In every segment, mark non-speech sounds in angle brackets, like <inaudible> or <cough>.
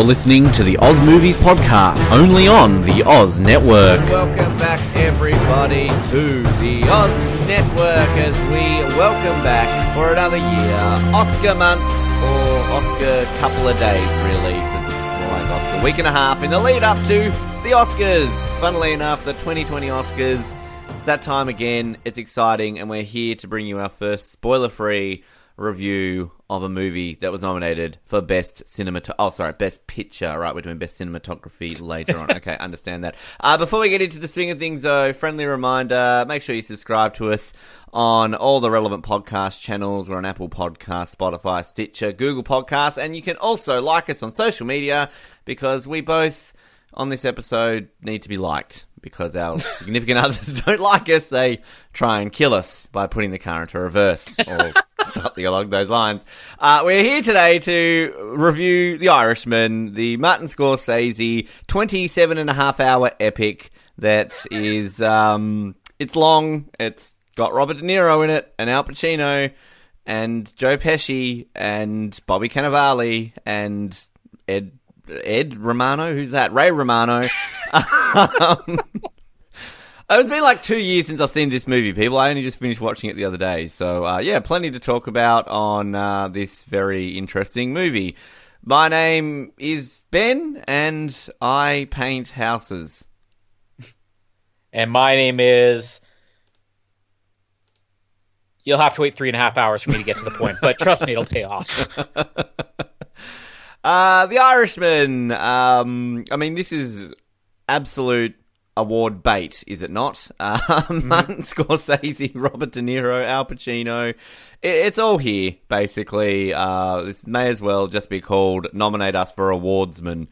You're listening to the Oz Movies Podcast, only on the Oz Network. Welcome back, everybody, to the Oz Network as we welcome back for another year Oscar month or Oscar couple of days, really, because it's like Oscar week and a half in the lead up to the Oscars. Funnily enough, the 2020 Oscars. It's that time again. It's exciting, and we're here to bring you our first spoiler-free review of a movie that was nominated for best cinemat. Oh, sorry, best picture. Right, we're doing best cinematography later on. <laughs> Okay, understand that. Uh, before we get into the swing of things, though, friendly reminder: make sure you subscribe to us on all the relevant podcast channels. We're on Apple Podcasts, Spotify, Stitcher, Google Podcasts, and you can also like us on social media because we both on this episode need to be liked because our significant <laughs> others don't like us. They try and kill us by putting the car into reverse or <laughs> something along those lines. Uh, we're here today to review The Irishman, the Martin Scorsese 27 and a half hour epic that is, um, it's long. It's got Robert De Niro in it and Al Pacino and Joe Pesci and Bobby Cannavale and Ed Ed Romano. Who's that? Ray Romano. <laughs> um, <laughs> it's been like two years since I've seen this movie, people. I only just finished watching it the other day. So, uh, yeah, plenty to talk about on uh, this very interesting movie. My name is Ben, and I paint houses. And my name is. You'll have to wait three and a half hours for me to get to the point, but trust me, it'll pay off. <laughs> Uh, the Irishman. Um, I mean, this is absolute award bait, is it not? Uh, <laughs> mm-hmm. Martin Scorsese, <laughs> Robert De Niro, Al Pacino. It, it's all here, basically. Uh, this may as well just be called Nominate Us for Awardsman.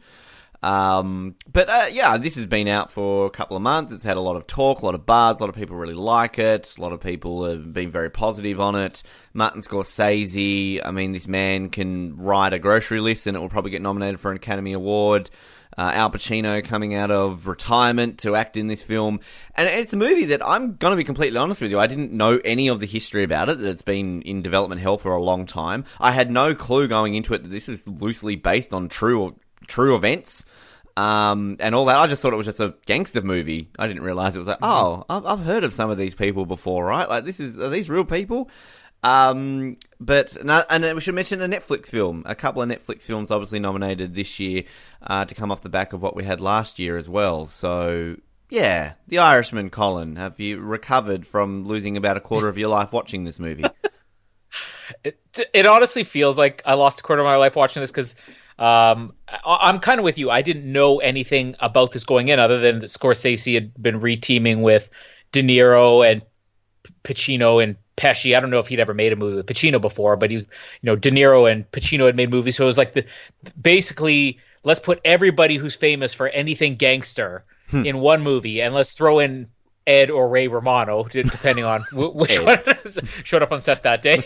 Um, but uh, yeah, this has been out for a couple of months. It's had a lot of talk, a lot of buzz. A lot of people really like it. A lot of people have been very positive on it. Martin Scorsese, I mean, this man can write a grocery list and it will probably get nominated for an Academy Award. Uh, Al Pacino coming out of retirement to act in this film. And it's a movie that I'm going to be completely honest with you. I didn't know any of the history about it, that it's been in development hell for a long time. I had no clue going into it that this was loosely based on true true events um, and all that. I just thought it was just a gangster movie. I didn't realize it was like, mm-hmm. oh, I've, I've heard of some of these people before, right? Like, this is are these real people? Um, but and we should mention a Netflix film. A couple of Netflix films obviously nominated this year uh, to come off the back of what we had last year as well. So yeah, The Irishman. Colin, have you recovered from losing about a quarter of your life watching this movie? <laughs> it, it honestly feels like I lost a quarter of my life watching this because um, I, am kind of with you. I didn't know anything about this going in, other than that Scorsese had been reteaming with De Niro and Pacino and Pesci. I don't know if he'd ever made a movie with Pacino before, but he, you know, De Niro and Pacino had made movies, so it was like the basically let's put everybody who's famous for anything gangster hmm. in one movie, and let's throw in Ed or Ray Romano, depending on <laughs> which one showed up on set that day,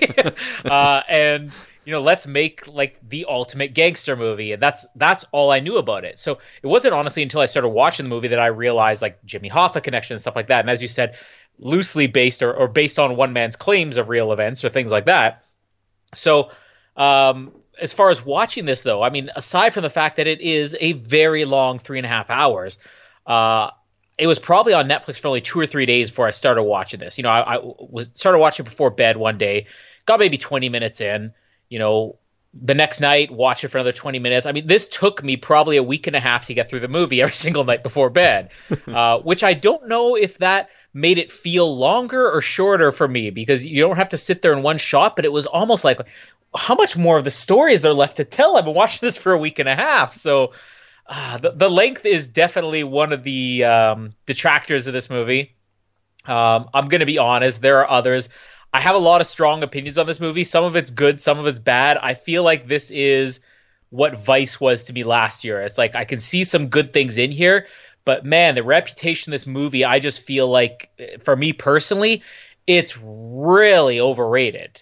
<laughs> uh, and you know, let's make like the ultimate gangster movie. And that's that's all I knew about it. So it wasn't honestly until I started watching the movie that I realized like Jimmy Hoffa connection and stuff like that. And as you said, loosely based or, or based on one man's claims of real events or things like that. So um as far as watching this though, I mean, aside from the fact that it is a very long three and a half hours, uh it was probably on Netflix for only two or three days before I started watching this. You know, I, I was started watching before bed one day, got maybe 20 minutes in, you know, the next night, watch it for another 20 minutes. I mean, this took me probably a week and a half to get through the movie every <laughs> single night before bed, <laughs> uh, which I don't know if that made it feel longer or shorter for me because you don't have to sit there in one shot, but it was almost like, how much more of the story is there left to tell? I've been watching <laughs> this for a week and a half. So uh, the, the length is definitely one of the um, detractors of this movie. Um, I'm going to be honest, there are others. I have a lot of strong opinions on this movie. Some of it's good, some of it's bad. I feel like this is what Vice was to me last year. It's like I can see some good things in here, but man, the reputation of this movie, I just feel like for me personally, it's really overrated.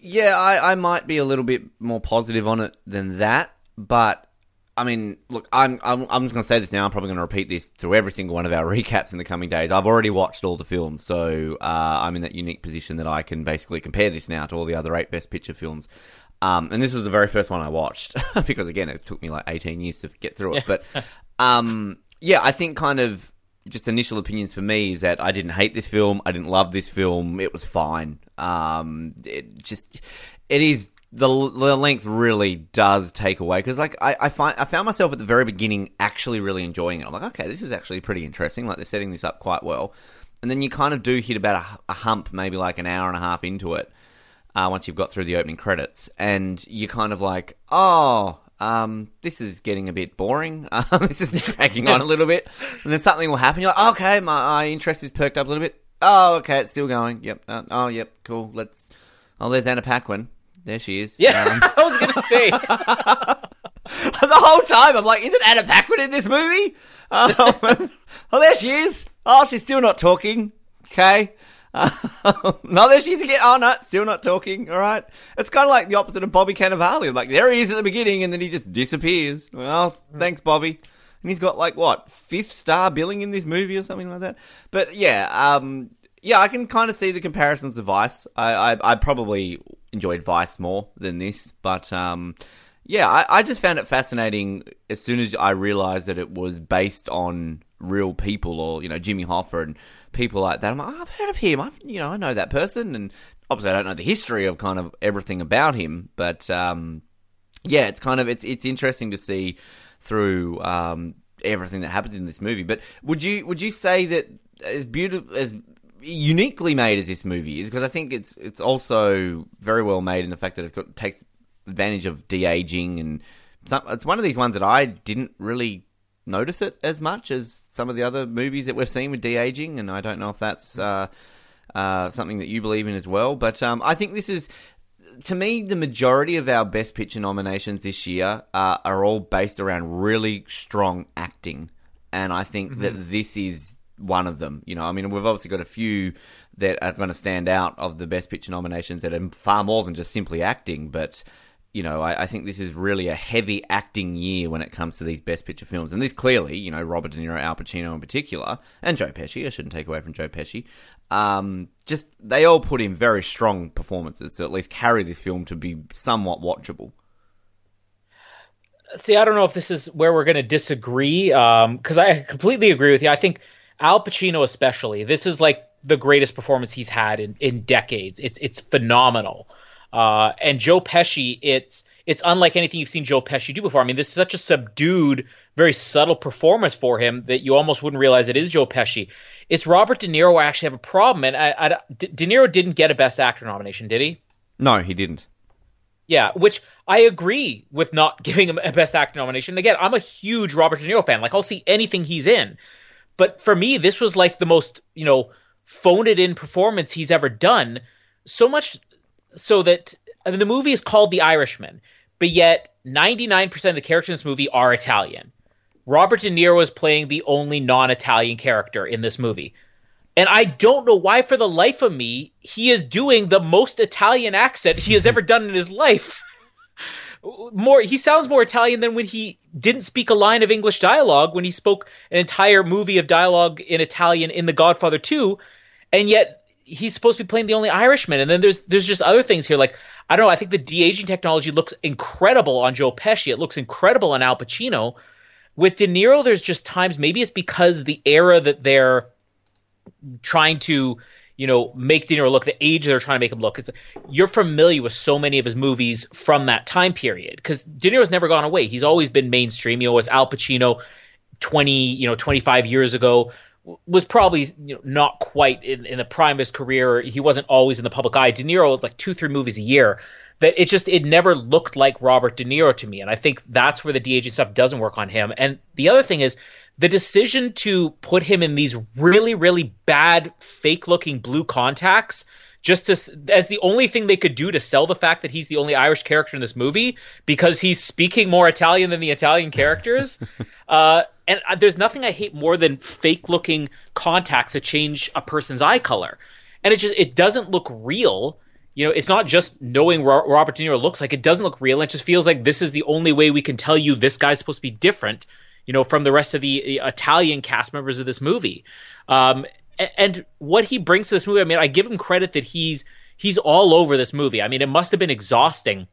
Yeah, I, I might be a little bit more positive on it than that, but I mean, look, I'm I'm, I'm just going to say this now. I'm probably going to repeat this through every single one of our <laughs> recaps in the coming days. I've already watched all the films, so uh, I'm in that unique position that I can basically compare this now to all the other eight Best Picture films. Um, and this was the very first one I watched <laughs> because again, it took me like 18 years to get through it. But <laughs> um, yeah, I think kind of just initial opinions for me is that I didn't hate this film. I didn't love this film. It was fine. Um, it just it is the, the length really does take away because like I, I find I found myself at the very beginning actually really enjoying it. I'm like, okay, this is actually pretty interesting. Like they're setting this up quite well, and then you kind of do hit about a, a hump, maybe like an hour and a half into it. Uh, once you've got through the opening credits, and you're kind of like, oh, um, this is getting a bit boring. <laughs> Um, this is dragging on a little bit, and then something will happen. You're like, okay, my, my interest is perked up a little bit. Oh, okay, it's still going. Yep. Uh, oh, yep. Cool. Let's. Oh, there's Anna Paquin. There she is. Yeah, um, <laughs> I was gonna say. <laughs> the whole time, I'm like, isn't Anna Paquin in this movie? Um, oh, there she is. Oh, she's still not talking. Okay. <laughs> Uh, no, there she is again. Oh, no, still not talking. All right. It's kind of like the opposite of Bobby Cannavale. Like, there he is at the beginning, and then he just disappears. Well, thanks, Bobby. And he's got, like, what, fifth star billing in this movie or something like that? But, yeah, um, yeah, I can kind of see the comparisons to Vice. I, I, I probably enjoyed Vice more than this, but um, yeah, I, I just found it fascinating as soon as I realized that it was based on real people or you know Jimmy Hoffa and people like that. I'm like, oh, I've heard of him. I've, you know I know that person, and obviously I don't know the history of kind of everything about him, but um, yeah, it's kind of it's it's interesting to see through um, everything that happens in this movie. But would you would you say that as beautiful as uniquely made as this movie is because I think it's it's also very well made in the fact that it's got takes advantage of de aging and some, it's one of these ones that I didn't really notice it as much as some of the other movies that we've seen with de aging, and I don't know if that's uh, uh, something that you believe in as well. But um, I think this is. To me, the majority of our Best Picture nominations this year uh, are all based around really strong acting, and I think mm-hmm. that this is one of them. You know, I mean, we've obviously got a few that are going to stand out of the Best Picture nominations that are far more than just simply acting, but. You know, I, I think this is really a heavy acting year when it comes to these Best Picture films. And this clearly, you know, Robert De Niro, Al Pacino in particular, and Joe Pesci, I shouldn't take away from Joe Pesci, um, just they all put in very strong performances to at least carry this film to be somewhat watchable. See, I don't know if this is where we're going to disagree because um, I completely agree with you. I think Al Pacino especially. This is like the greatest performance he's had in, in decades. It's it's phenomenal. Uh, and Joe Pesci, it's it's unlike anything you've seen Joe Pesci do before. I mean, this is such a subdued, very subtle performance for him that you almost wouldn't realize it is Joe Pesci. It's Robert De Niro. I actually have a problem, and I, I, De Niro didn't get a Best Actor nomination, did he? No, he didn't. Yeah, which I agree with not <laughs> giving him a Best Actor nomination. Again, I'm a huge Robert De Niro fan. Like, I'll see anything he's in. But for me, this was like the most, you know, phoned it in performance he's ever done. So much so that I mean the movie is called The Irishman, but yet 99% of the characters in this movie are Italian. Robert De Niro is playing the only non-Italian character in this movie. And I don't know why for the life of me he is doing the most Italian accent he has ever <laughs> done in his life. more he sounds more Italian than when he didn't speak a line of English dialogue when he spoke an entire movie of dialogue in Italian in The Godfather 2 and yet he's supposed to be playing the only Irishman and then there's there's just other things here like I don't know I think the de-aging technology looks incredible on Joe Pesci it looks incredible on Al Pacino with De Niro there's just times maybe it's because the era that they're trying to you know, make De Niro look the age they're trying to make him look. It's, you're familiar with so many of his movies from that time period because De Niro's never gone away. He's always been mainstream. You know, was Al Pacino 20, you know, 25 years ago was probably you know, not quite in, in the prime of his career. He wasn't always in the public eye. De Niro like two, three movies a year. That it just it never looked like Robert De Niro to me, and I think that's where the de-aging stuff doesn't work on him. And the other thing is the decision to put him in these really really bad fake looking blue contacts just to, as the only thing they could do to sell the fact that he's the only Irish character in this movie because he's speaking more Italian than the Italian characters. <laughs> uh, and uh, there's nothing I hate more than fake looking contacts that change a person's eye color, and it just it doesn't look real. You know, it's not just knowing Robert De Niro looks like; it doesn't look real. It just feels like this is the only way we can tell you this guy's supposed to be different you know, from the rest of the Italian cast members of this movie. Um, and, what he brings to this movie, I mean, I give him credit that he's he's all over this movie. I mean, it must have been exhausting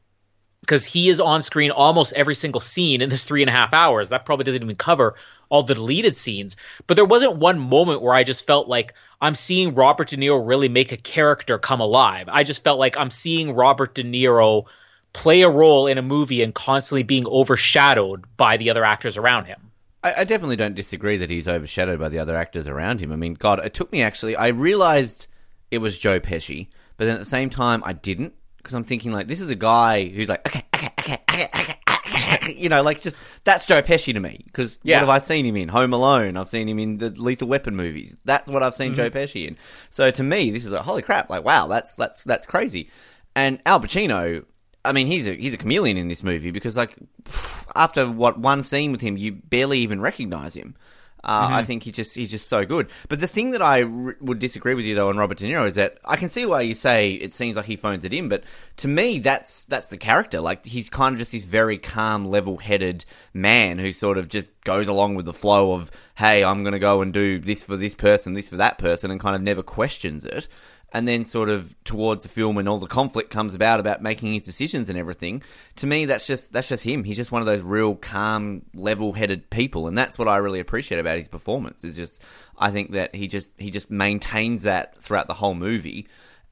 because he is on screen almost every single scene in this three and a half hours. That probably doesn't even cover all the deleted scenes. But there wasn't one moment where I just felt like I'm seeing Robert De Niro really make a character come alive. I just felt like I'm seeing Robert De Niro play a role in a movie and constantly being overshadowed by the other actors around him. I, I definitely don't disagree that he's overshadowed by the other actors around him. I mean, God, it took me actually. I realized it was Joe Pesci, but then at the same time, I didn't because I'm thinking like this is a guy who's like okay, okay, okay, okay, okay, okay, you know, like just that's Joe Pesci to me. Because Yeah. what have I seen him in? Home Alone. I've seen him in the Lethal Weapon movies. That's what I've seen mm-hmm. Joe Pesci in. So to me, this is like holy crap! Like wow, that's that's that's crazy. And Al Pacino. I mean, he's a he's a chameleon in this movie because like <sighs> after what one scene with him, you barely even recognize him. Uh, I think he just he's just so good. But the thing that I r- would disagree with you though on Robert De Niro is that I can see why you say it seems like he phones it in, but to me that's that's the character. Like he's kind of just this very calm, level-headed man who sort of just goes along with the flow of hey, I'm going to go and do this for this person, this for that person, and kind of never questions it and then sort of towards the film when all the conflict comes about about making his decisions and everything to me that's just that's just him. He's just one of those real calm level-headed people and that's what i really appreciate about his performance is just i think that he just he just maintains that throughout the whole movie.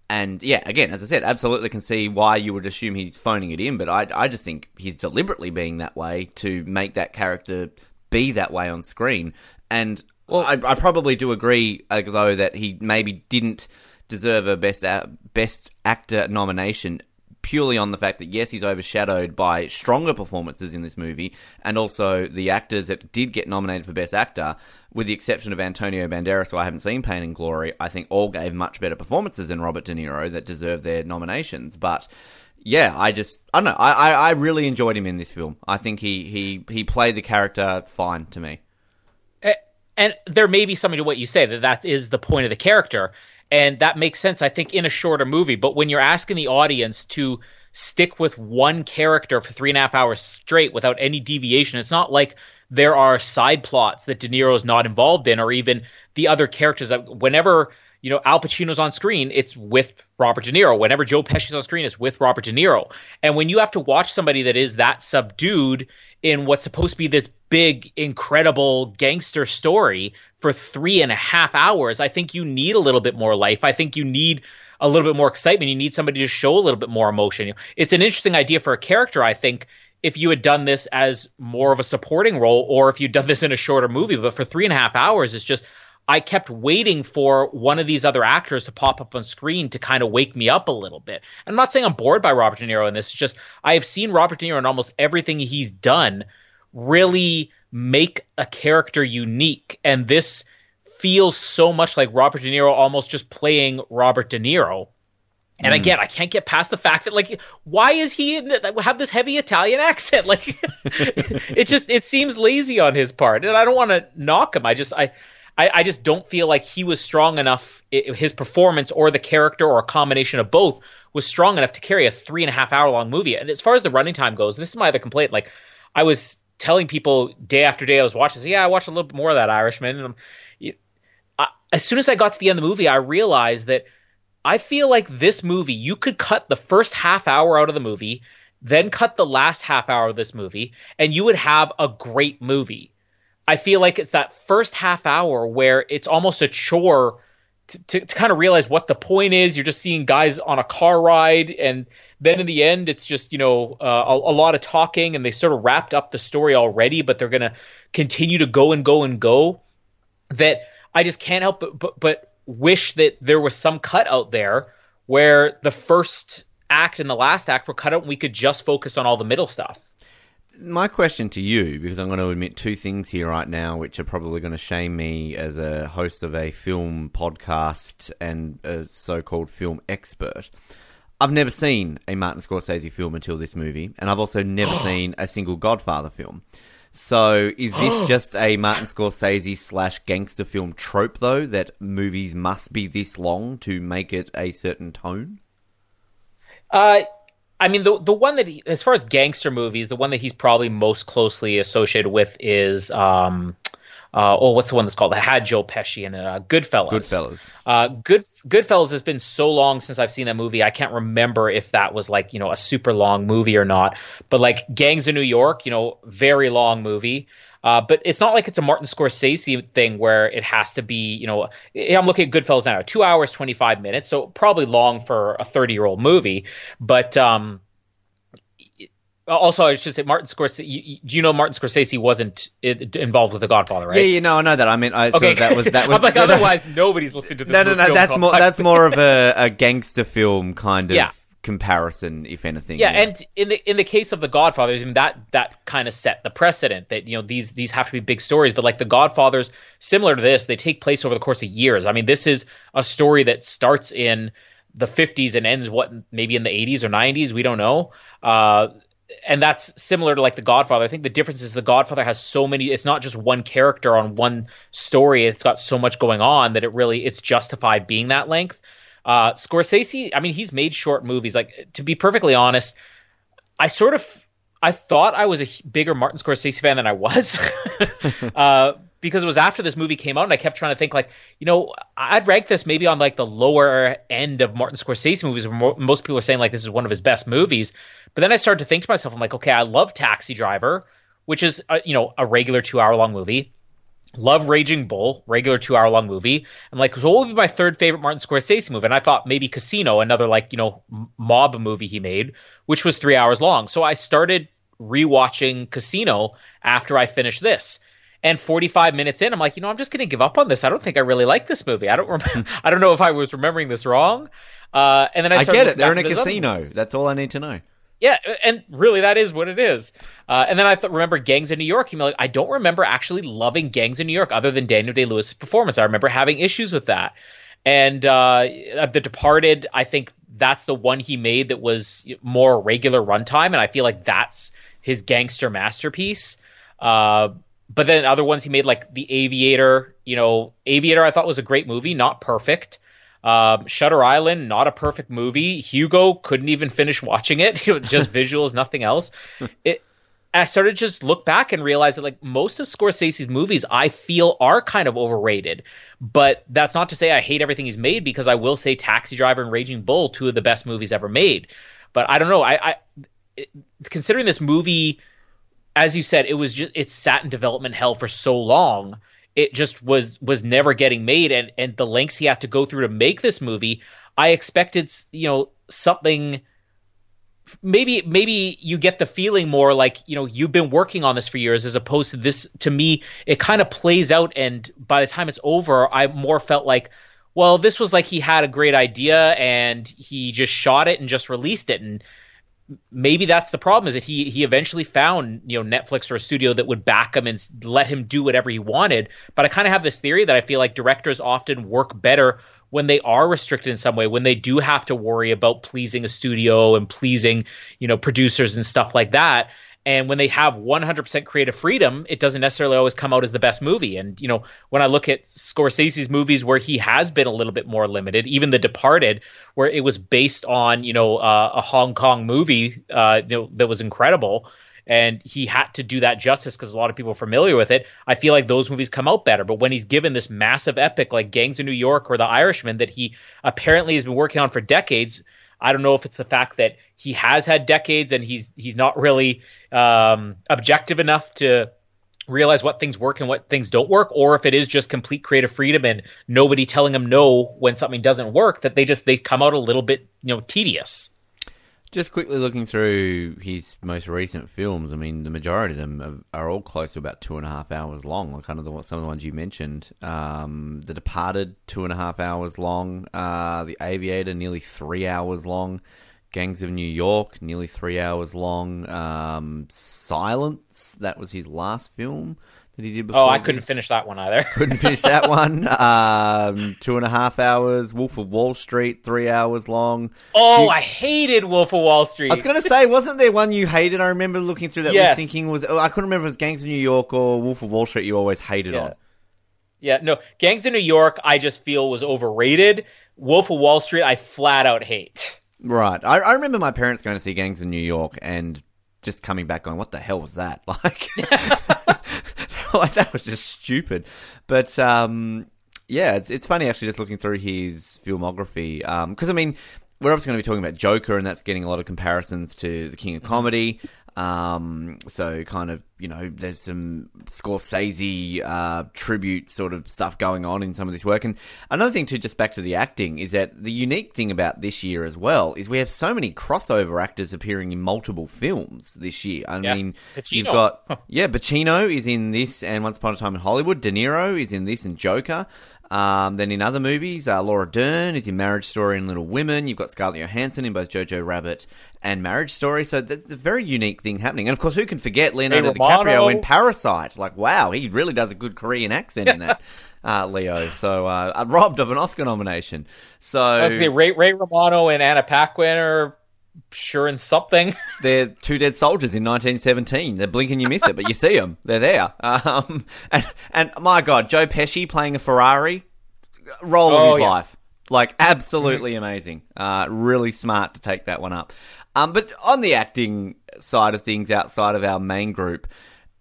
And yeah again as i said absolutely can see why you would assume he's phoning it in but i, I just think he's deliberately being that way to make that character be that way on screen. And well, I, I probably do agree, uh, though, that he maybe didn't deserve a best a- best actor nomination purely on the fact that yes, he's overshadowed by stronger performances in this movie, and also the actors that did get nominated for best actor, with the exception of Antonio Banderas, who I haven't seen Pain and Glory, I think all gave much better performances than Robert De Niro that deserved their nominations, but. Yeah, I just I don't know. I, I, I really enjoyed him in this film. I think he, he, he played the character fine to me. And there may be something to what you say that that is the point of the character and that makes sense i think in a shorter movie. But when you're asking the audience to stick with one character for three and a half hours straight without any deviation it's not like there are side plots that de niro's not involved in or even the other characters that whenever you know al pacino's on screen it's with robert de niro. Whenever joe pesci's on screen it's with robert de niro. And when you have to watch somebody that is that subdued in what's supposed to be this big, incredible gangster story for three and a half hours, I think you need a little bit more life. I think you need a little bit more excitement. You need somebody to show a little bit more emotion. It's an interesting idea for a character, I think, if you had done this as more of a supporting role or if you'd done this in a shorter movie. But for three and a half hours, it's just. I kept waiting for one of these other actors to pop up on screen to kind of wake me up a little bit. I'm not saying I'm bored by Robert De Niro in this. It's just I have seen Robert De Niro in almost everything he's done really make a character unique. And this feels so much like Robert De Niro almost just playing Robert De Niro. And hmm. again, I can't get past the fact that like, why is he in the, have this heavy Italian <laughs> accent? Like, <laughs> it just it seems lazy on his part, and I don't want to knock him. I just I, I I just don't feel like he was strong enough. his performance or the character or a combination of both was strong enough to carry a three and a half hour long movie. And as far as the running time goes, this is my other complaint. Like, I was telling people day after day I was watching. Yeah, I watched a little bit more of that Irishman, and I, as soon as I got to the end of the movie, I realized that I feel like this movie, you could cut the first half hour out of the movie, then cut the last half hour of this movie, and you would have a great movie. I feel like it's that first half hour where it's almost a chore to, to, to kind of realize what the point is. You're just seeing guys on a car ride, and then in the end, it's just you know uh, a, a lot of talking, and they sort of wrapped up the story already, but they're gonna continue to go and go and go. That I just can't help but, but but wish that there was some cut out there where the first act and the last act were cut out, and we could just focus on all the middle stuff. My question to you, because I'm going to admit two things here right now, which are probably going to shame me as a host of a film podcast and a so-called film expert. I've never seen a Martin Scorsese film until this movie, and I've also never <gasps> seen a single Godfather film. So, is this <gasps> just a Martin Scorsese slash gangster film trope, though, that movies must be this long to make it a certain tone? Uh, I mean, the the one that, he, as far as gangster movies, the one that he's probably most closely associated with is, um, uh, oh, what's the one that's called? It had Joe Pesci in it. Uh, Goodfellas. Goodfellas. Uh, Good Goodfellas has been so long since I've seen that movie. I can't remember if that was like you know a super long movie or not. But like Gangs of New York, you know, very long movie. Uh, but it's not like it's a Martin Scorsese thing where it has to be, you know, I'm looking at Goodfellas now, two hours, 25 minutes. So probably long for a 30 year old movie. But, um, also, I should say Martin Scorsese. You, do you know Martin Scorsese wasn't involved with The Godfather, right? Yeah, you know, I know that. I mean, I, okay, so that was that <laughs> was. I'm like, <laughs> otherwise, nobody's listening to this. No, no, no. That's more. That's more of a, a gangster film kind of Yeah. Comparison, if anything. Yeah, and in the in the case of the Godfathers, I mean that that kind of set the precedent that you know these these have to be big stories. But like the Godfathers, similar to this, they take place over the course of years. I mean, this is a story that starts in the 50s and ends what maybe in the 80s or 90s. We don't know. Uh, and that's similar to like the Godfather. I think the difference is the Godfather has so many. It's not just one character on one story. It's got so much going on that it really it's justified being that length. Uh, Scorsese, I mean, he's made short movies. Like to be perfectly honest, I sort of I thought I was a bigger Martin Scorsese fan than I was, <laughs> uh, because it was after this movie came out, and I kept trying to think like, you know, I'd rank this maybe on like the lower end of Martin Scorsese movies. Where mo- most people are saying like this is one of his best movies, but then I started to think to myself, I'm like, okay, I love Taxi Driver, which is uh, you know a regular two hour long movie. Love Raging Bull, regular two hour long movie. I'm like, so what would be my third favorite Martin Scorsese movie? And I thought maybe Casino, another like, you know, mob movie he made, which was three hours long. So I started rewatching Casino after I finished this. And 45 minutes in, I'm like, you know, I'm just going to give up on this. I don't think I really like this movie. I don't remember. <laughs> I don't know if I was remembering this wrong. Uh, and then I, I get it. They're in a at his other casino. That's all I need to know. Yeah, and really, that is what it is. Uh, and then I th- remember Gangs in New York. Like, I don't remember actually loving Gangs in New York other than Daniel Day Lewis's performance. I remember having issues with that. And uh, The Departed, I think that's the one he made that was more regular runtime, and I feel like that's his gangster masterpiece. Uh, but then other ones he made, like The Aviator. You know, Aviator, I thought was a great movie, not perfect. Um, Shutter Island, not a perfect movie. Hugo couldn't even finish watching it. <laughs> Just visuals, nothing else. It. I started to just look back and realize that like most of Scorsese's movies, I feel are kind of overrated. But that's not to say I hate everything he's made because I will say Taxi Driver and Raging Bull, two of the best movies ever made. But I don't know. I, I considering this movie, as you said, it was just it sat in development hell for so long it just was was never getting made. And and the lengths he had to go through to make this movie i expected you know something maybe maybe you get the feeling more like you know you've been working on this for years as opposed to this to me it kind of plays out. And by the time it's over i more felt like well this was like he had a great idea and he just shot it and just released it. And maybe that's the problem is that he he eventually found you know Netflix or a studio that would back him and let him do whatever he wanted. But I kind of have this theory that I feel like directors often work better when they are restricted in some way, when they do have to worry about pleasing a studio and pleasing you know producers and stuff like that. And when they have 100% creative freedom, it doesn't necessarily always come out as the best movie. And, you know, when I look at Scorsese's movies where he has been a little bit more limited, even The Departed, where it was based on, you know, uh, a Hong Kong movie uh, that was incredible, and he had to do that justice because a lot of people are familiar with it. I feel like those movies come out better. But when he's given this massive epic like Gangs of New York or The Irishman that he apparently has been working on for decades, I don't know if it's the fact that he has had decades and he's he's not really um, objective enough to realize what things work and what things don't work, or if it is just complete creative freedom and nobody telling them no when something doesn't work, that they just they come out a little bit you know tedious. Just quickly looking through his most recent films, I mean, the majority of them are, all close to about two and a half hours long. Like kind of the, some of the ones you mentioned. Um, the Departed, two and a half hours long. Uh, the Aviator, nearly three hours long. Gangs of New York, nearly three hours long. Um, Silence, that was his last film that he did before. Oh, I couldn't this. finish that one either. <laughs> Couldn't finish that <laughs> one. Um, two and a half hours. Wolf of Wall Street, three hours long. Oh, You- I hated Wolf of Wall Street. I was going to say, wasn't there one you hated? I remember looking through that Yes. list thinking was oh, I couldn't remember if it was Gangs of New York or Wolf of Wall Street. You always hated Yeah. on. Yeah, no, Gangs of New York, I just feel was overrated. Wolf of Wall Street, I flat out hate. Right. I, I remember my parents going to see Gangs of New York and just coming back going, "What the hell was that?" <laughs> Like, <laughs> like that was just stupid. But um, yeah, it's it's funny actually just looking through his filmography because I mean we're obviously going to be talking about Joker, and that's getting a lot of comparisons to the King of Comedy. Um, so kind of, you know, there's some Scorsese, uh, tribute sort of stuff going on in some of this work. And another thing too, just back to the acting, is that the unique thing about this year as well is we have so many crossover actors appearing in multiple films this year. I Yeah. mean, Pacino. you've got, yeah, Pacino is in this and Once Upon a Time in Hollywood. De Niro is in this and Joker. Um, then in other movies, uh, Laura Dern is in Marriage Story and Little Women. You've got Scarlett Johansson in both Jojo Rabbit and Marriage Story. So that's a very unique thing happening. And of course, who can forget Leonardo Romano. DiCaprio in Parasite? Like, wow, he really does a good Korean accent in that, <laughs> uh, Leo. So uh, robbed of an Oscar nomination. So I was gonna Ray, Ray Romano and Anna Paquin are sure in something. <laughs> they're two dead soldiers in 1917. They're blinking, you miss it, but you see them. They're there. Um, and and my God, Joe Pesci playing a Ferrari, role of Oh, his yeah. life. Like absolutely amazing. Uh, really smart to take that one up. Um, but on the acting side of things, outside of our main group,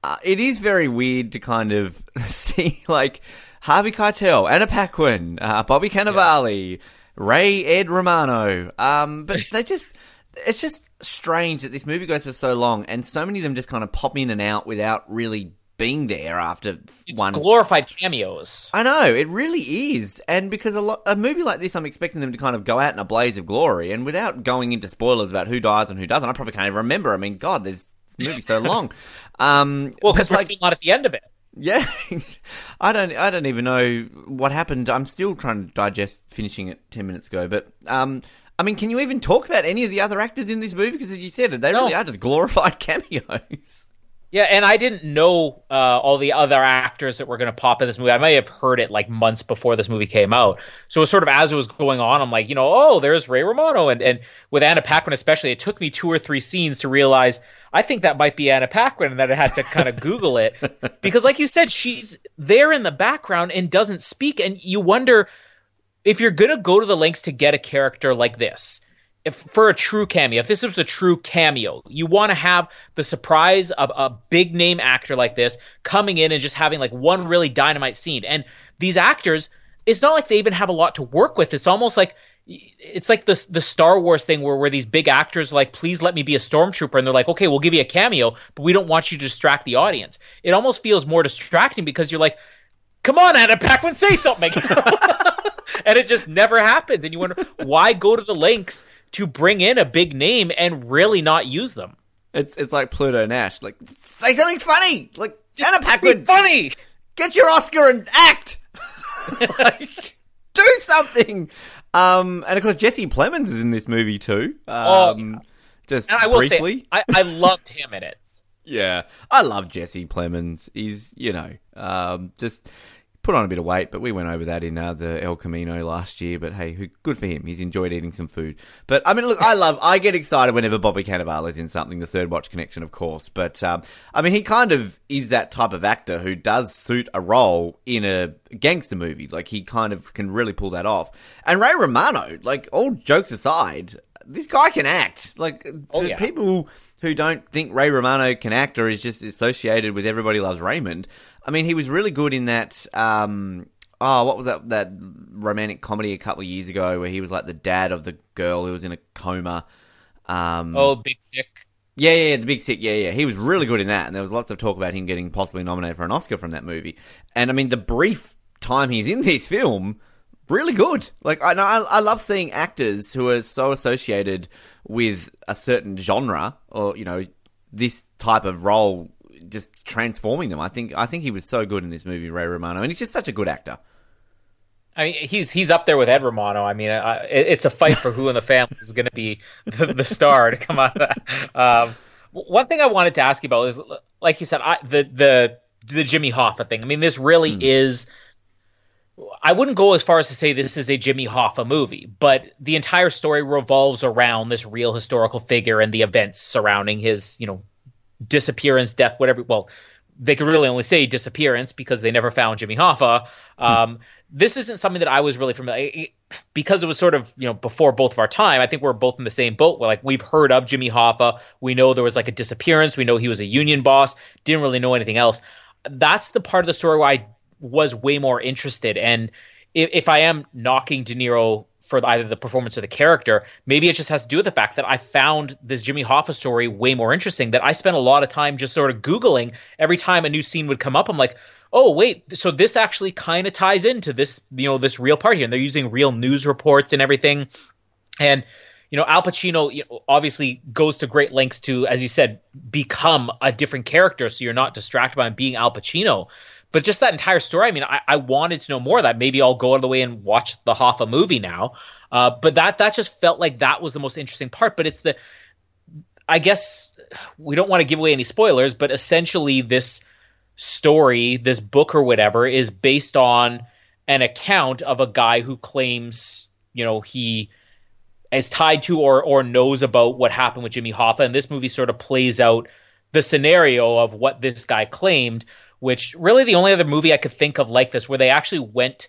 uh, it is very weird to kind of <laughs> see like Harvey Keitel, Anna Paquin, uh, Bobby Cannavale, Ray Ed Romano. Um, but <laughs> they just. It's just strange that this movie goes for so long, and so many of them just kind of pop in and out without really being there after It's one glorified cameos. I know it really is, and because a lot a movie like this, I'm expecting them to kind of go out in a blaze of glory, and without going into spoilers about who dies and who doesn't, I probably can't even remember. I mean, God, this movie's so long. <laughs> Um, Well, because we're like, still not at the end of it. yeah, <laughs> I don't I don't even know what happened. I'm still trying to digest finishing it ten minutes ago, but um. I mean, can you even talk about any of the other actors in this movie? Because as you said, they No. really are just glorified <laughs> cameos. Yeah, and I didn't know uh, all the other actors that were going to pop in this movie. I may have heard it like months before this movie came out. So it was sort of as it was going on, I'm like, you know, oh, there's Ray Romano, and and with Anna Paquin especially, it took me two or three scenes to realize I think that might be Anna Paquin, and then I had to kind of <laughs> Google it because, like you said, she's there in the background and doesn't speak, and you wonder if you're to go to the lengths to get a character like this if for a true cameo, if this was a true cameo, you want to have the surprise of a big name actor like this coming in and just having like one really dynamite scene. And these actors, it's not like they even have a lot to work with. It's almost like it's like the the Star Wars thing where where these big actors like, please let me be a stormtrooper, and they're like, okay, we'll give you a cameo, but we don't want you to distract the audience. It almost feels more distracting because you're like, come on, Anna Paquin, say something. <laughs> and it just never happens. And you wonder why go to the links to bring in a big name and really not use them. It's it's like Pluto Nash. Like, say something funny. Like Anna Paquin, Funny. get your Oscar and act. <laughs> like, do something. Um, and of course Jesse Plemons is in this movie too. Um, just And I will briefly. say, I, I loved him in it. Yeah, I love Jesse Plemons. He's you know um, just put on a bit of weight, but we went over that in uh, the El Camino last year. But hey, who, good for him. He's enjoyed eating some food. But I mean, look, I love. I get excited whenever Bobby Cannavale is in something. The Third Watch Connection, of course. But um, I mean, he kind of is that type of actor who does suit a role in a gangster movie. Like he kind of can really pull that off. And Ray Romano, like all jokes aside, this guy can act. Like Oh, yeah. people who don't think Ray Romano can act or is just associated with Everybody Loves Raymond. I mean, he was really good in that. Um, oh, what was that? That romantic comedy a couple of years ago where he was like the dad of the girl who was in a coma. Um, Oh, Big Sick. yeah, yeah, yeah, the Big Sick. Yeah, yeah, he was really good in that, and there was lots of talk about him getting possibly nominated for an Oscar from that movie. And I mean, the brief time he's in this film, really good. Like I, I, I love seeing actors who are so associated with a certain genre, or you know, this type of role, just transforming them. I think, I think he was so good in this movie, Ray Romano, and he's just such a good actor. I mean, he's he's up there with Ed Romano. I mean, I, it's a fight for who in the family is going to be the, the star to come out of that. Um, one thing I wanted to ask you about is, like you said, I, the the the Jimmy Hoffa thing. I mean, this really is. I wouldn't go as far as to say this is a Jimmy Hoffa movie, but the entire story revolves around this real historical figure and the events surrounding his, you know, disappearance, death, whatever. Well, they could really only say disappearance because they never found Jimmy Hoffa. Um, this isn't something that I was really familiar it- because it was sort of you know before both of our time. I think we're both in the same boat. We're like we've heard of Jimmy Hoffa. We know there was like a disappearance. We know he was a union boss. Didn't really know anything else. that's the part of the story where I was way more interested. And if, if I am knocking De Niro for either the performance or the character, maybe it just has to do with the fact that I found this Jimmy Hoffa story way more interesting. That I spent a lot of time just sort of googling every time a new scene would come up. I'm like, oh wait, so this actually kind of ties into this, you know, this real part here, and they're using real news reports and everything, and you know, Al Pacino you know, obviously goes to great lengths to, as you said, become a different character, so you're not distracted by him being Al Pacino. But just that entire story, I mean, I, I wanted to know more of that. Maybe I'll go out of the way and watch the Hoffa movie now. Uh, but that that just felt like that was the most interesting part. But it's the, I guess we don't want to give away any spoilers, but essentially this story, this book or whatever, is based on an account of a guy who claims, you know, he is tied to or or knows about what happened with Jimmy Hoffa, and this movie sort of plays out the scenario of what this guy claimed. Which really the only other movie I could think of like this, where they actually went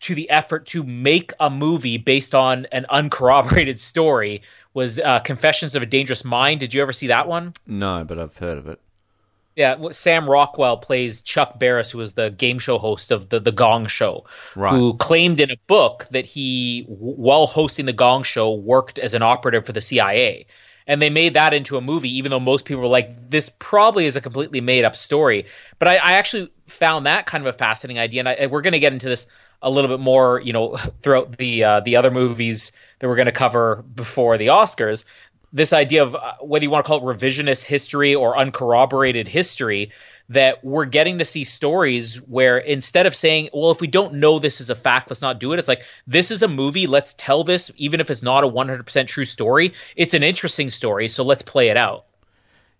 to the effort to make a movie based on an uncorroborated story, was uh, Confessions of a Dangerous Mind. Did you ever see that one? No, but I've heard of it. Yeah, Sam Rockwell plays Chuck Barris, who was the game show host of the the Gong Show, Right. who claimed in a book that he, while hosting the Gong Show, worked as an operative for the CIA. And they made that into a movie, even though most people were like, "This probably is a completely made up story." But I, I actually found that kind of a fascinating idea, and, I, we're going to get into this a little bit more, you know, <laughs> throughout the uh, the other movies that we're going to cover before the Oscars this idea of uh, whether you want to call it revisionist history or uncorroborated history that we're getting to see stories where instead of saying well if we don't know this is a fact let's not do it it's like this is a movie let's tell this even if it's not a 100% true story it's an interesting story so let's play it out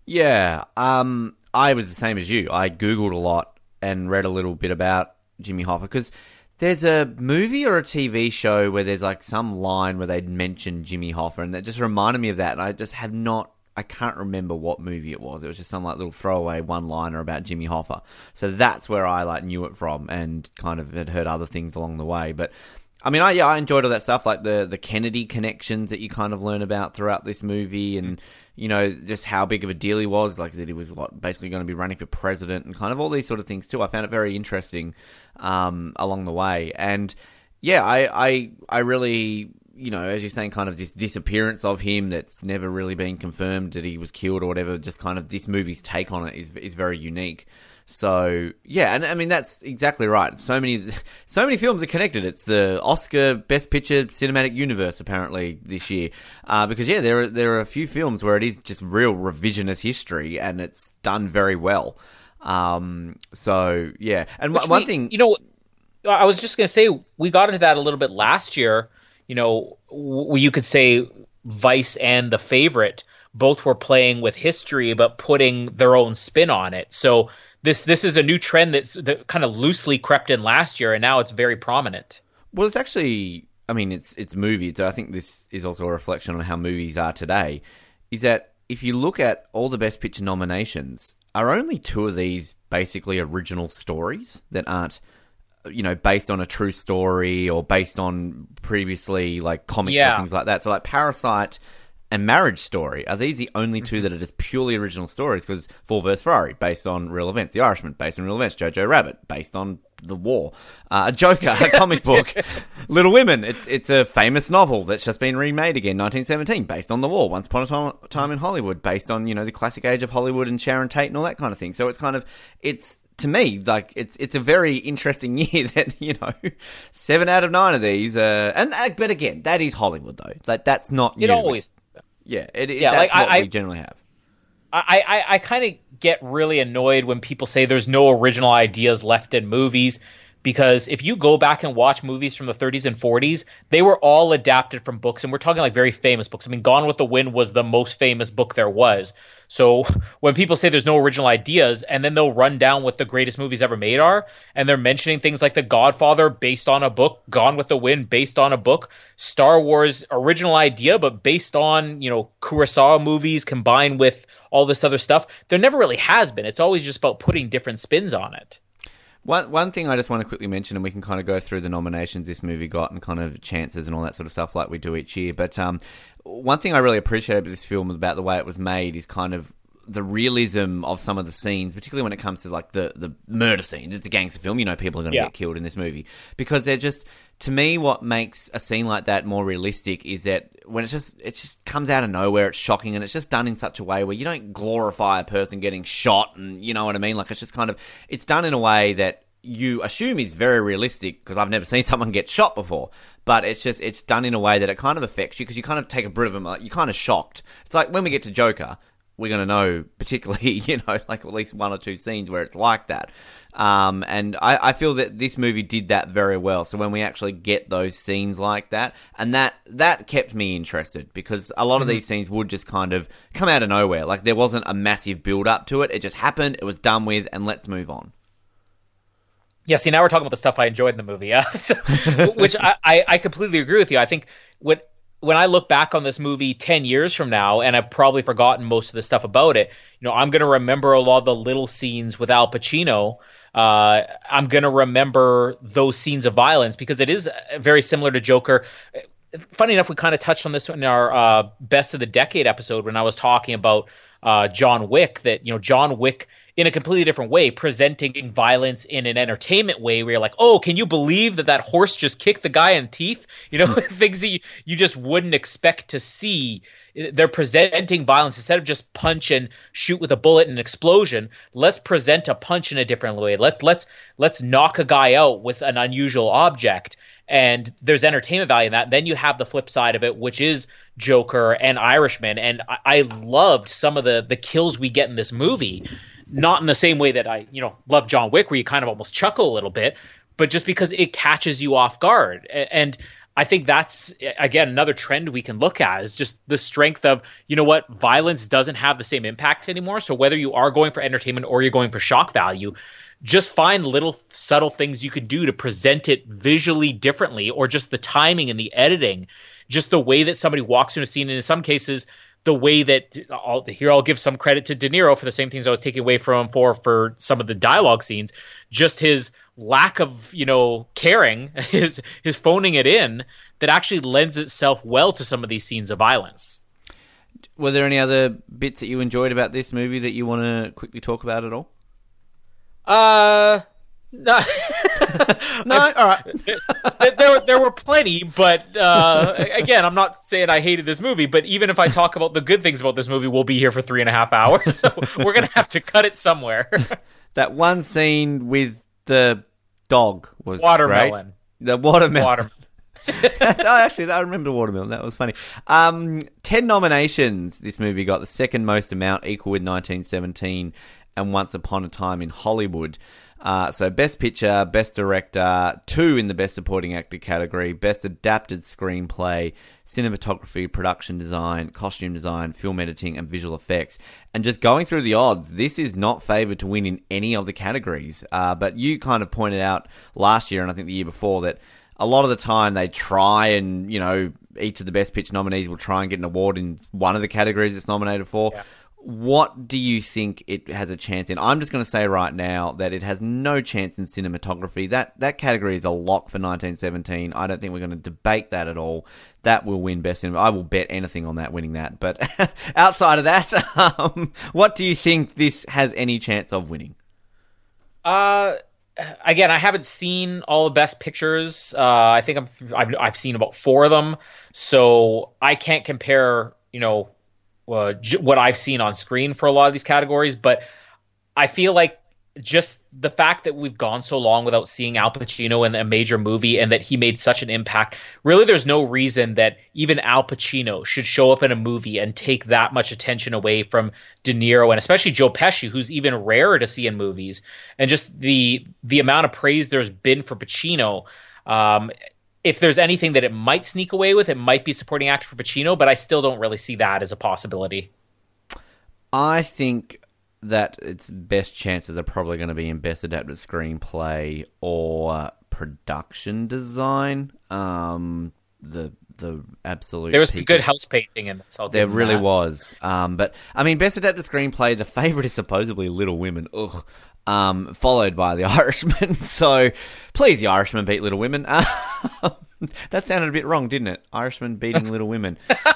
Yeah, um, I was the same as you. I googled a lot and read a little bit about Jimmy Hoffa because there's a movie or a TV show where there's like some line where they'd mention Jimmy Hoffa, and that just reminded me of that. And I just have not, I can't remember what movie it was. It was just some like little throwaway one liner about Jimmy Hoffa. So that's where I like knew it from, and kind of had heard other things along the way. But I mean, I yeah, I enjoyed all that stuff, like the the Kennedy connections that you kind of learn about throughout this movie, and you know just how big of a deal he was, like that he was what, basically going to be running for president, and kind of all these sort of things too. I found it very interesting um, along the way, and yeah, I I I really. You know, as you're saying, kind of this disappearance of him that's never really been confirmed that he was killed or whatever. Just kind of this movie's take on it is is very unique. So yeah, and I mean that's exactly right. So many, <laughs> so many films are connected. It's the Oscar Best Picture Cinematic Universe apparently this year, uh, because yeah, there are there are a few films where it is just real revisionist history, and it's done very well. Um, so yeah, and Which one we- thing, you know, I was just going to say we got into that a little bit last year. You know, w- you could say Vice and The Favorite both were playing with history, but putting their own spin on it. So this this is a new trend that's that kind of loosely crept in last year, and now it's very prominent. Well, it's actually, I mean, it's it's movies. So I think this is also a reflection on how movies are today. Is that if you look at all the Best Picture nominations, are only two of these basically original stories that aren't, you know, based on a true story or based on previously like comics Yeah. or things like that. So like Parasite and Marriage Story are these the only two that are just purely original stories? Because Ford vs Ferrari based on real events, The Irishman based on real events, Jojo Rabbit based on the war, uh, a Joker, a <laughs> comic book, Little Women. It's it's a famous novel that's just been remade again, 1917, based on the war. Once upon a time, time in Hollywood, based on you know the classic age of Hollywood and Sharon Tate and all that kind of thing. So it's kind of it's to me like it's it's a very interesting <laughs> year that you know seven out of nine of these, uh, and uh, but again that is Hollywood though. Like that's not It new. always Yeah, it, it, Yeah, that's like, I- what I- we generally have. I, I, I kind of get really annoyed when people say there's no original ideas left in movies because if you go back and watch movies from the 30s and 40s, they were all adapted from books, and we're talking like very famous books. I mean, Gone with the Wind was the most famous book there was. So <laughs> when people say there's no original ideas, and then they'll run down what the greatest movies ever made are, and they're mentioning things like The Godfather based on a book, Gone with the Wind based on a book, Star Wars original idea, but based on you know Kurosawa movies combined with all this other stuff. There never really has been. It's always just about putting different spins on it. One one thing I just want to quickly mention, and we can kind of go through the nominations this movie got and kind of chances and all that sort of stuff like we do each year. But um, one thing I really appreciate about this film about the way it was made is kind of the realism of some of the scenes, particularly when it comes to like the the murder scenes. It's a gangster film, you know, people are going to Yeah. get killed in this movie because they're just. To me, what makes a scene like that more realistic is that when it's just it just comes out of nowhere, it's shocking, and it's just done in such a way where you don't glorify a person getting shot, and you know what I mean. Like it's just kind of it's done in a way that you assume is very realistic because I've never seen <laughs> someone get shot before. But it's just it's done in a way that it kind of affects you because you kind of take a bit of a you're kind of shocked. It's like when we get to Joker, we're going to know particularly <laughs> you know like at least one or two scenes where it's like that. Um, and I, I feel that this movie did that very well. So when we actually get those scenes like that, and that that kept me interested because a lot of these scenes would just kind of come out of nowhere. Like there wasn't a massive build up to it. It just happened. It was done with, and let's move on. Yeah, see, now we're talking about the stuff I enjoyed in the movie, yeah. <laughs> So- <laughs> which I, I, I completely agree with you. I think when when I look back on this movie ten years from now, and I've probably forgotten most of the stuff about it, you know, I'm going to remember a lot of the little scenes with Al Pacino. Uh, I'm going to remember those scenes of violence because it is very similar to Joker. Funny enough, we kind of touched on this in our uh, best of the decade episode when I was talking about uh, John Wick. That you know, John Wick in a completely different way, presenting violence in an entertainment way, where you're like, oh, can you believe that that horse just kicked the guy in the teeth? <laughs> You know, <laughs> things that you, you just wouldn't expect to see. They're presenting violence instead of just punch and shoot with a bullet and an explosion. Let's present a punch in a different way. Let's let's let's knock a guy out with an unusual object. And there's entertainment value in that. Then you have the flip side of it, which is Joker and Irishman. And I, I loved some of the the kills we get in this movie not in the same way that I, you know, love John Wick, where you kind of almost chuckle a little bit, but just because it catches you off guard. And I think that's again another trend we can look at is just the strength of you know what violence doesn't have the same impact anymore. So whether you are going for entertainment or you're going for shock value, just find little subtle things you can do to present it visually differently, or just the timing and the editing, just the way that somebody walks into a scene. And in some cases, the way that I'll, here I'll give some credit to De Niro for the same things I was taking away from him for for some of the dialogue scenes. Just his lack of you know caring, <laughs> his his phoning it in, that actually lends itself well to some of these scenes of violence. Were there any other bits that you enjoyed about this movie that you want to quickly talk about at all? Uh. No, <laughs> No, all right. <laughs> there, there, there were plenty, but uh, again, I'm not saying I hated this movie. But even if I talk about the good things about this movie, we'll be here for three and a half hours, so <laughs> we're gonna have to cut it somewhere. That one scene with the dog was Watermelon. great. The watermelon. Water. oh, actually, I remember watermelon. That was funny. Um, ten nominations. This movie got the second most amount, equal with 1917 and Once Upon a Time in Hollywood. Uh, so, Best Picture, Best Director, two in the Best Supporting Actor category, Best Adapted Screenplay, Cinematography, Production Design, Costume Design, Film Editing, and Visual Effects. And just going through the odds, this is not favoured to win in any of the categories. Uh, but you kind of pointed out last year, and I think the year before, that a lot of the time they try and, you know, each of the Best Picture nominees will try and get an award in one of the categories it's nominated for. What do you think it has a chance in? I'm just going to say right now that it has no chance in cinematography. That that category is a lock for 1917. I don't think we're going to debate that at all. That will win best. I will bet anything on that winning that. But <laughs> outside of that, <laughs> um, what do you think this has any chance of winning? Uh, again, I haven't seen all the best pictures. Uh, I think I'm, I've I've seen about four of them, so I can't compare. You know, uh, j- what I've seen on screen for a lot of these categories, but I feel like just the fact that we've gone so long without seeing Al Pacino in a major movie and that he made such an impact, really there's no reason that even Al Pacino should show up in a movie and take that much attention away from De Niro and especially Joe Pesci, who's even rarer to see in movies. And just the the amount of praise there's been for Pacino. Um, if there's anything that it might sneak away with, it might be supporting actor for Pacino, but I still don't really see that as a possibility. I think that its best chances are probably going to be in best adapted screenplay or production design. Um, the the absolute There was some good house painting in this. I'll There really that. was. Um, but I mean, best adapted screenplay. The favorite is supposedly Little Women. Ugh. Um, followed by The <laughs> Irishman. So, please, The Irishman beat Little Women. <laughs> that sounded a bit wrong, didn't it? Irishman beating Little Women. <laughs>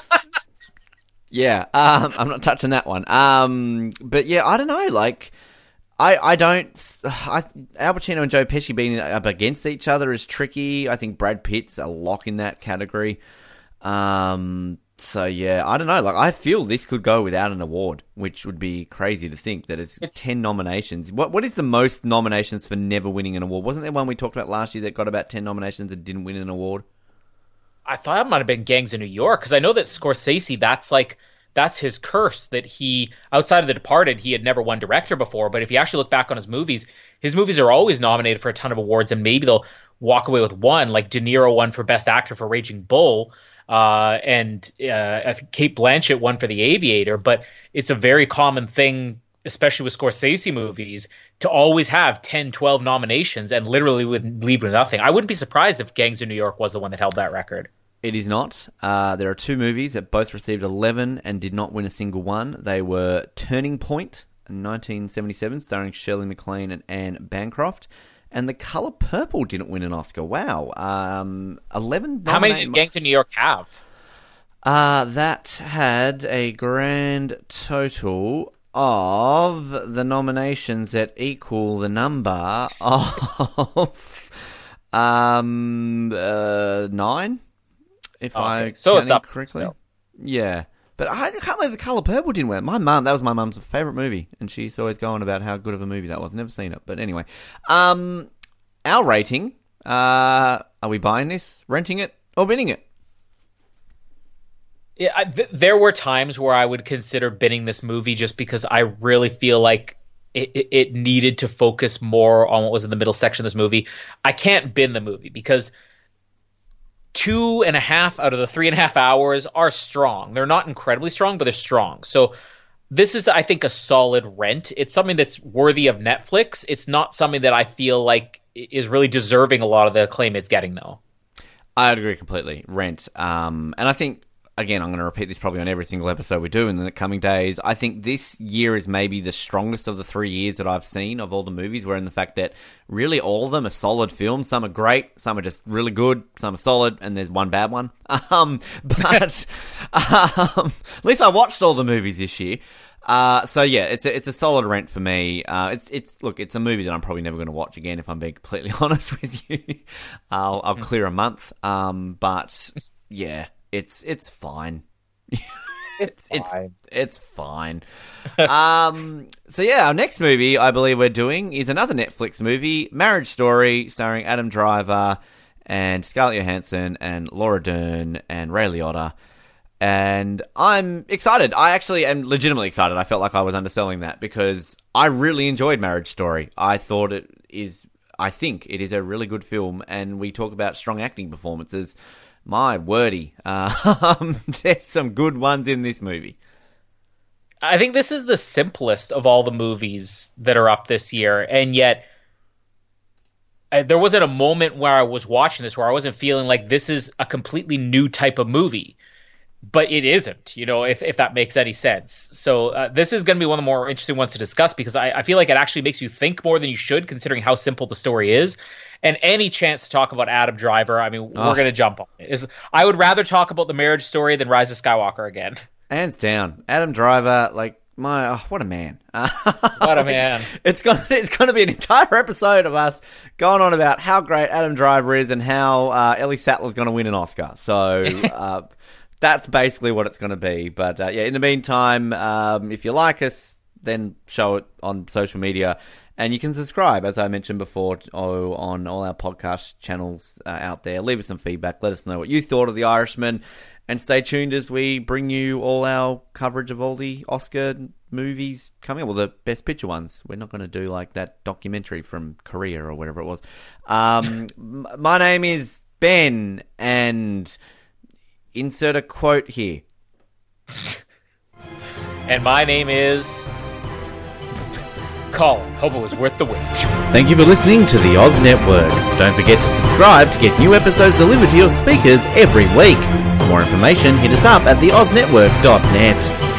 Yeah, um, I'm not touching that one. Um, but yeah, I don't know. Like, I I don't. I Al Pacino and Joe Pesci being up against each other is tricky. I think Brad Pitt's a lock in that category. Um, so yeah, I don't know. Like, I feel this could go without an award, which would be crazy to think that it's, It's- ten nominations. What what is the most nominations for never winning an award? Wasn't there one we talked about last year that got about ten nominations and didn't win an award? I thought it might have been Gangs of New York because I know that Scorsese, that's like that's his curse that he outside of The Departed, he had never won director before. But if you actually look back on his movies, his movies are always nominated for a ton of awards, and maybe they'll walk away with one. Like De Niro won for Best Actor for Raging Bull, uh, and uh, Cate Blanchett won for The Aviator. But it's a very common thing. Especially with Scorsese movies, to always have 10, 12 nominations and literally would leave with nothing. I wouldn't be surprised if Gangs of New York was the one that held that record. It is not. Uh, there are two movies that both received 11 and did not win a single one. They were Turning Point in 1977, starring Shirley MacLaine and Anne Bancroft. And The Color Purple didn't win an Oscar. Wow. Um, 11 How many did Gangs of New York have? Uh, that had a grand total of the nominations that equal the number <laughs> of um uh, nine, if I so it's up correctly. still. Yeah, but I can't believe the Color Purple didn't win. My mum, that was my mum's favorite movie, and she's always going about how good of a movie that was. Never seen it, but anyway, um, our rating. Uh, are we buying this, renting it, or bidding it? Yeah, I, th- there were times where I would consider binning this movie just because I really feel like it, it needed to focus more on what was in the middle section of this movie. I can't bin the movie because two and a half out of the three and a half hours are strong. They're not incredibly strong, but they're strong. So this is, I think, a solid rent. It's something that's worthy of Netflix. It's not something that I feel like is really deserving a lot of the acclaim it's getting, though. I'd agree completely. Rent. Um, and I think, again, I'm going to repeat this probably on every single episode we do in the coming days. I think this year is maybe the strongest of the three years that I've seen of all the movies, where in the fact that really all of them are solid films. Some are great, some are just really good, some are solid, and there's one bad one. <laughs> Um, but <laughs> um, at least I watched all the movies this year. Uh, so yeah, it's a, it's a solid rent for me. Uh, it's it's look, it's a movie that I'm probably never going to watch again if I'm being <laughs> completely honest with you. I'll I'll clear a month. Um, but yeah, it's it's fine. <laughs> It's, It's fine. it's fine. <laughs> um, so yeah, our next movie I believe we're doing is another Netflix movie, Marriage Story, starring Adam Driver and Scarlett Johansson and Laura Dern and Ray Liotta. And I'm excited. I actually am legitimately excited. I felt like I was underselling that because I really enjoyed Marriage Story. I thought it is, I think it is a really good film. And we talk about strong acting performances. My wordy. Um, <laughs> there's some good ones in this movie. I think this is the simplest of all the movies that are up this year, and yet uh, there wasn't a moment where I was watching this where I wasn't feeling like this is a completely new type of movie. But it isn't, you know, if, if that makes any sense. So uh, this is going to be one of the more interesting ones to discuss because I, I feel like it actually makes you think more than you should, considering how simple the story is. And any chance to talk about Adam Driver, I mean, we're going to jump on it. Is- I would rather talk about the marriage story than Rise of Skywalker again. Hands down, Adam Driver. Like my, oh, what a man! <laughs> What a man. It's gonna, <laughs> it's gonna be an entire episode of us going on about how great Adam Driver is and how uh, Ellie Sattler's gonna win an Oscar. So <laughs> uh, that's basically what it's gonna be. But uh, yeah, in the meantime, um, if you like us, then show it on social media. And you can subscribe, as I mentioned before, oh, on all our podcast channels uh, out there. Leave us some feedback. Let us know what you thought of The Irishman. And stay tuned as we bring you all our coverage of all the Oscar movies coming up, well, the Best Picture ones. We're not going to do like that documentary from Korea or whatever it was. Um, my name is Ben, and insert a quote here. And my name is Colin. Hope it was worth the wait. Thank you for listening to the Oz Network. Don't forget to subscribe to get new episodes delivered to your speakers every week. For more information, hit us up at theoznetwork.net.